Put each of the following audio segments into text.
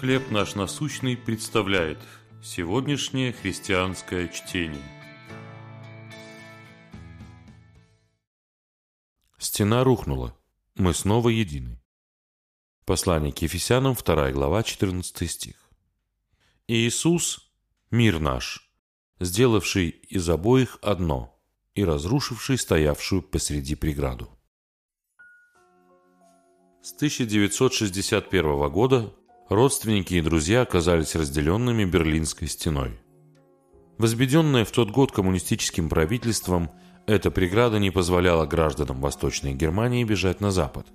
«Хлеб наш насущный» представляет сегодняшнее христианское чтение. Стена рухнула. Мы снова едины. Послание к Ефесянам, 2 глава, 14 стих. Иисус – мир наш, сделавший из обоих одно и разрушивший стоявшую посреди преграду. С 1961 года родственники и друзья оказались разделенными Берлинской стеной. Возведенная в тот год коммунистическим правительством, эта преграда не позволяла гражданам Восточной Германии бежать на запад.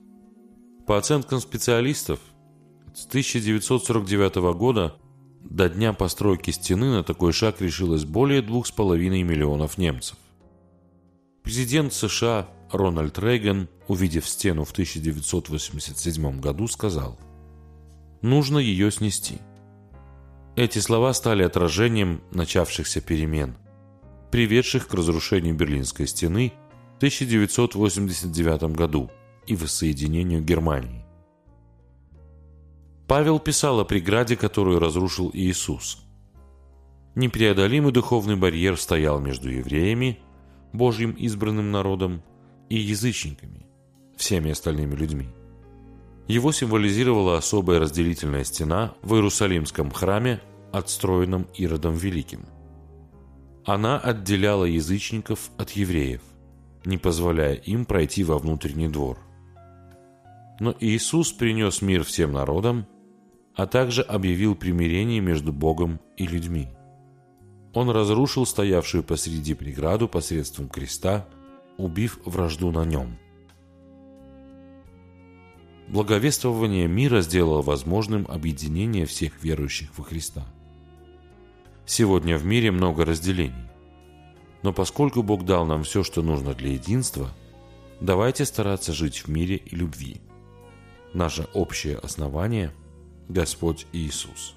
По оценкам специалистов, с 1949 года до дня постройки стены на такой шаг решилось более 2,5 миллионов немцев. Президент США Рональд Рейган, увидев стену в 1987 году, сказал – нужно ее снести. Эти слова стали отражением начавшихся перемен, приведших к разрушению Берлинской стены в 1989 году и воссоединению Германии. Павел писал о преграде, которую разрушил Иисус. Непреодолимый духовный барьер стоял между евреями, Божьим избранным народом, и язычниками, всеми остальными людьми – его символизировала особая разделительная стена в Иерусалимском храме, отстроенном Иродом Великим. Она отделяла язычников от евреев, не позволяя им пройти во внутренний двор. Но Иисус принес мир всем народам, а также объявил примирение между Богом и людьми. Он разрушил стоявшую посреди преграду посредством креста, убив вражду на нем – Благовествование мира сделало возможным объединение всех верующих во Христа. Сегодня в мире много разделений. Но поскольку Бог дал нам все, что нужно для единства, давайте стараться жить в мире и любви. Наше общее основание – Господь Иисус.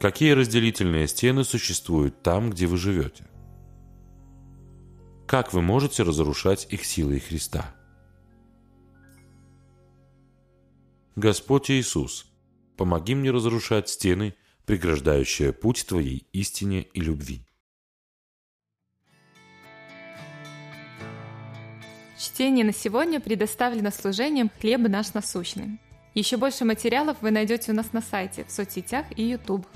Какие разделительные стены существуют там, где вы живете? Как вы можете разрушать их силой Христа? Господь Иисус, помоги мне разрушать стены, преграждающие путь Твоей истине и любви. Чтение на сегодня предоставлено служением «Хлеб наш насущный». Еще больше материалов вы найдете у нас на сайте, в соцсетях и YouTube.